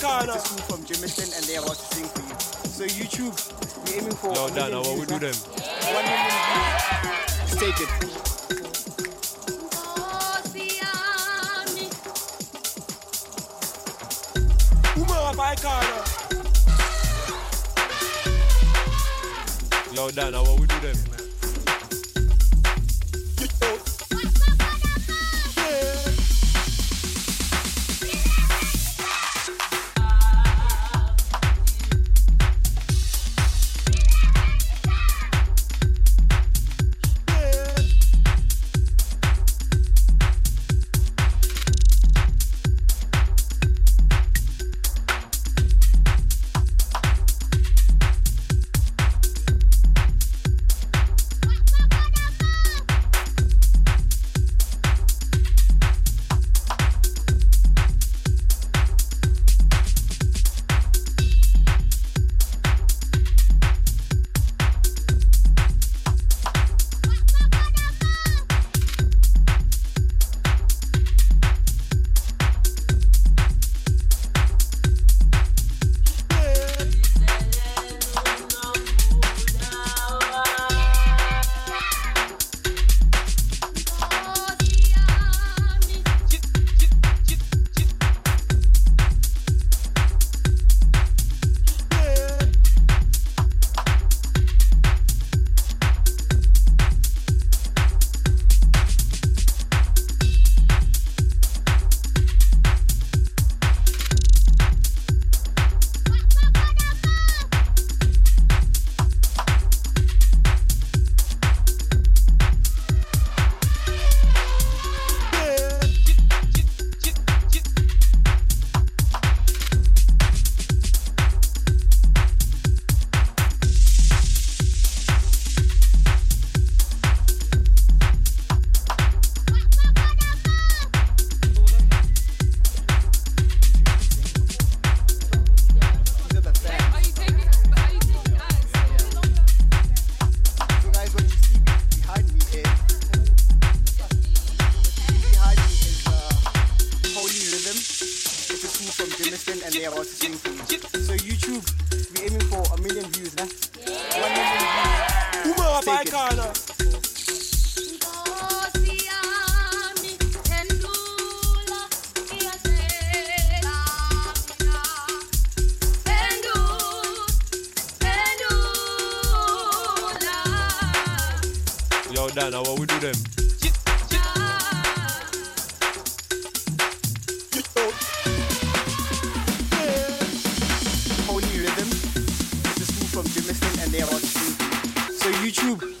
corner. To school from Jamison and they are about to sing for you. So YouTube, we're aiming for. No, no, no. What we do them? One million views. Take it. Yo, Dana, what we do? So YouTube